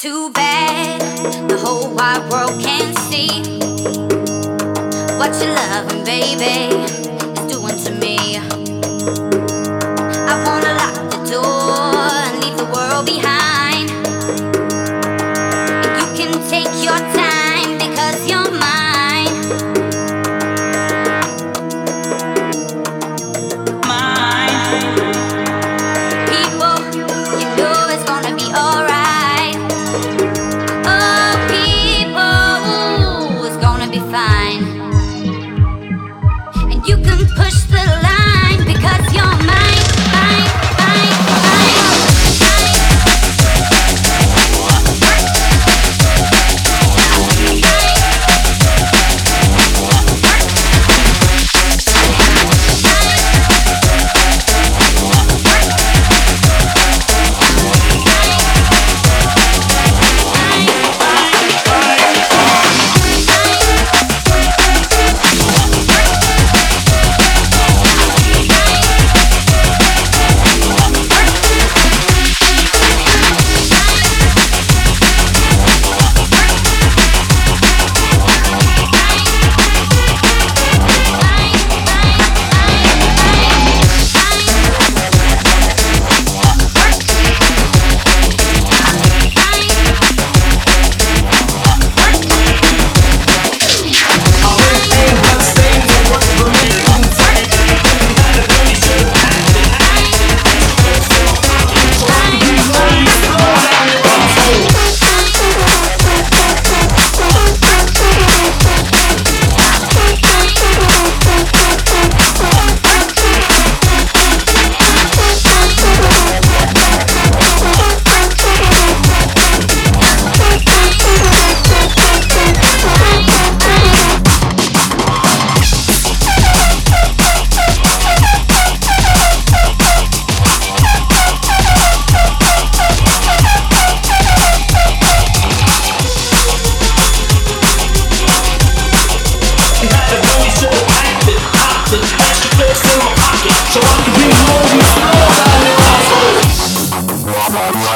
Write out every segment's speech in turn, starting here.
too bad the whole wide world can't see what you're loving, baby.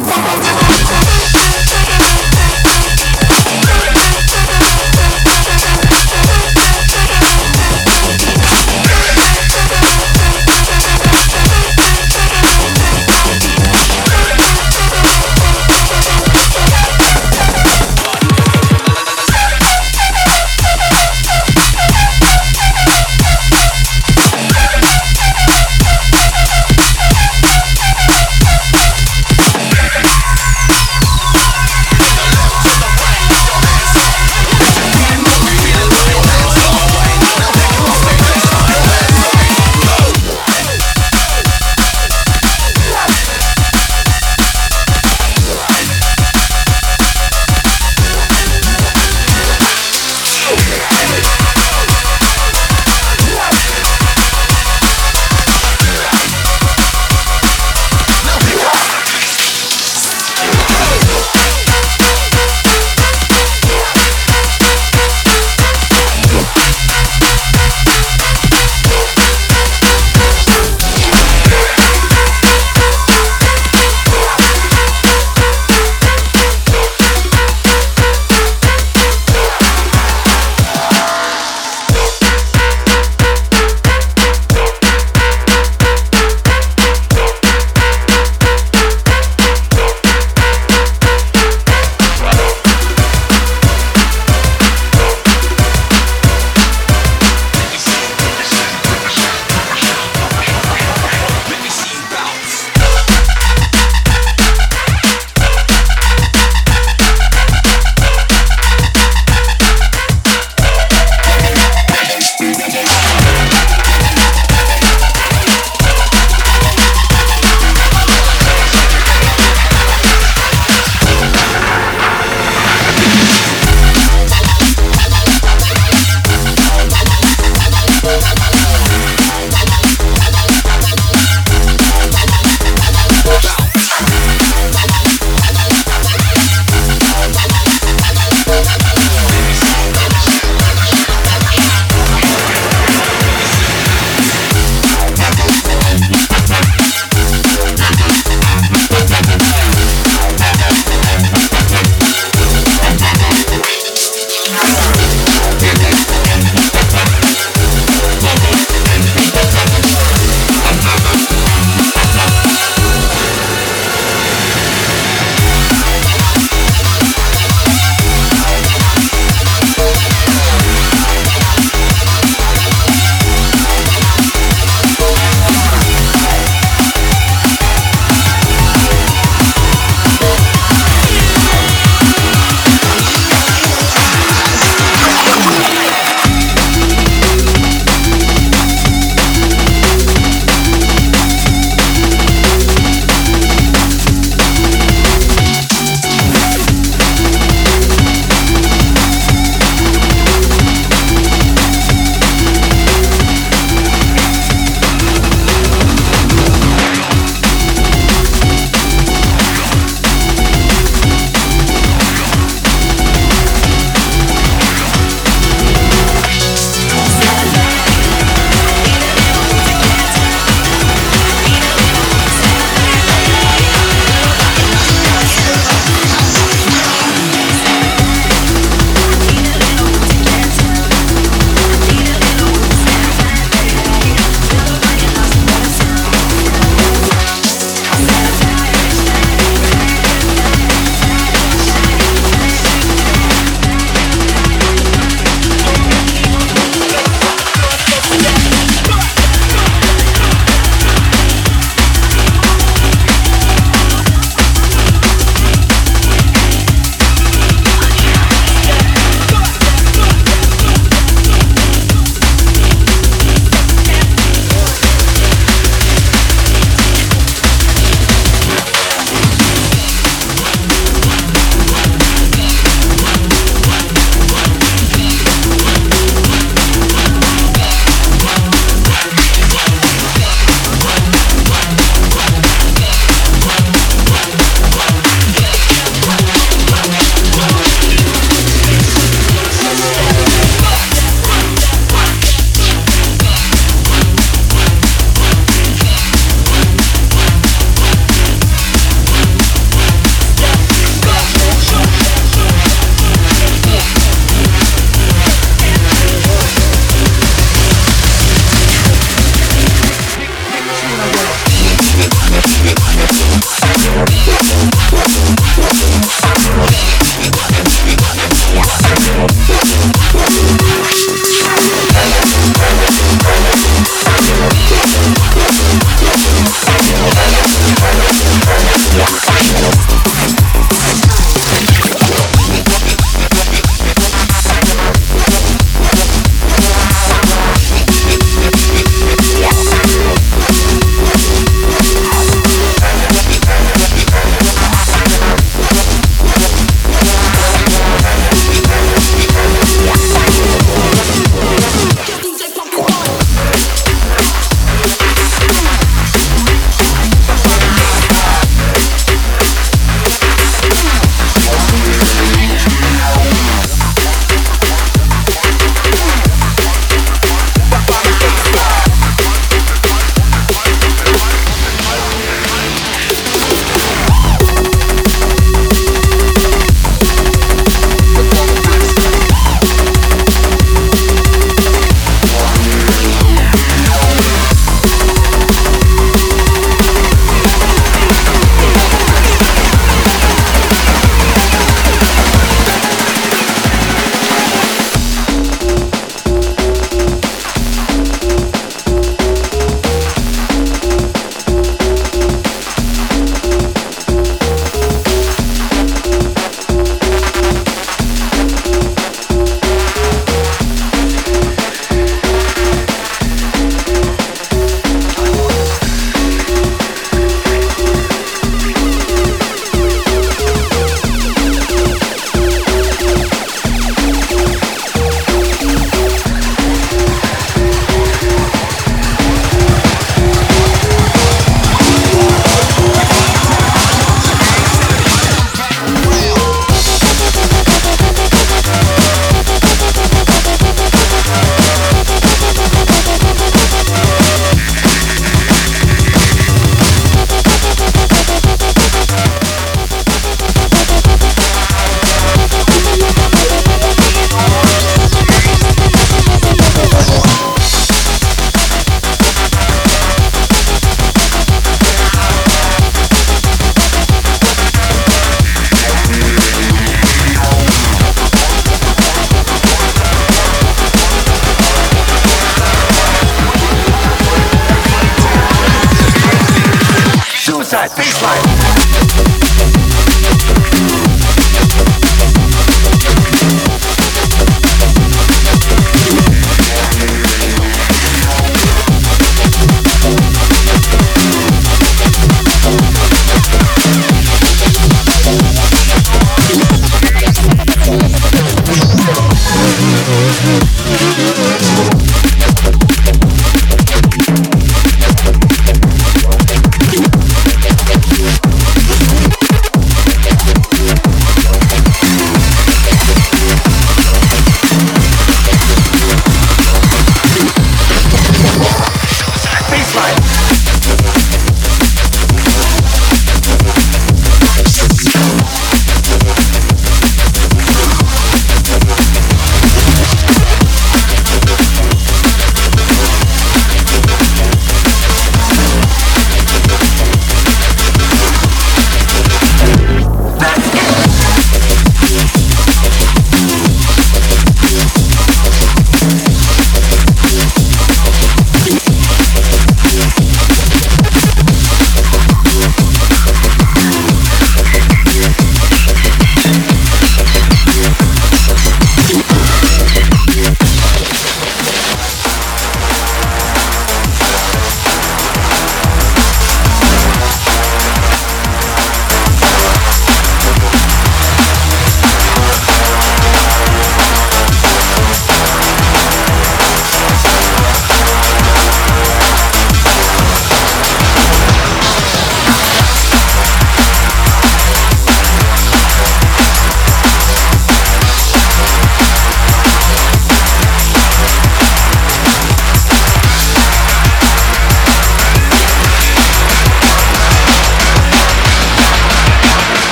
Música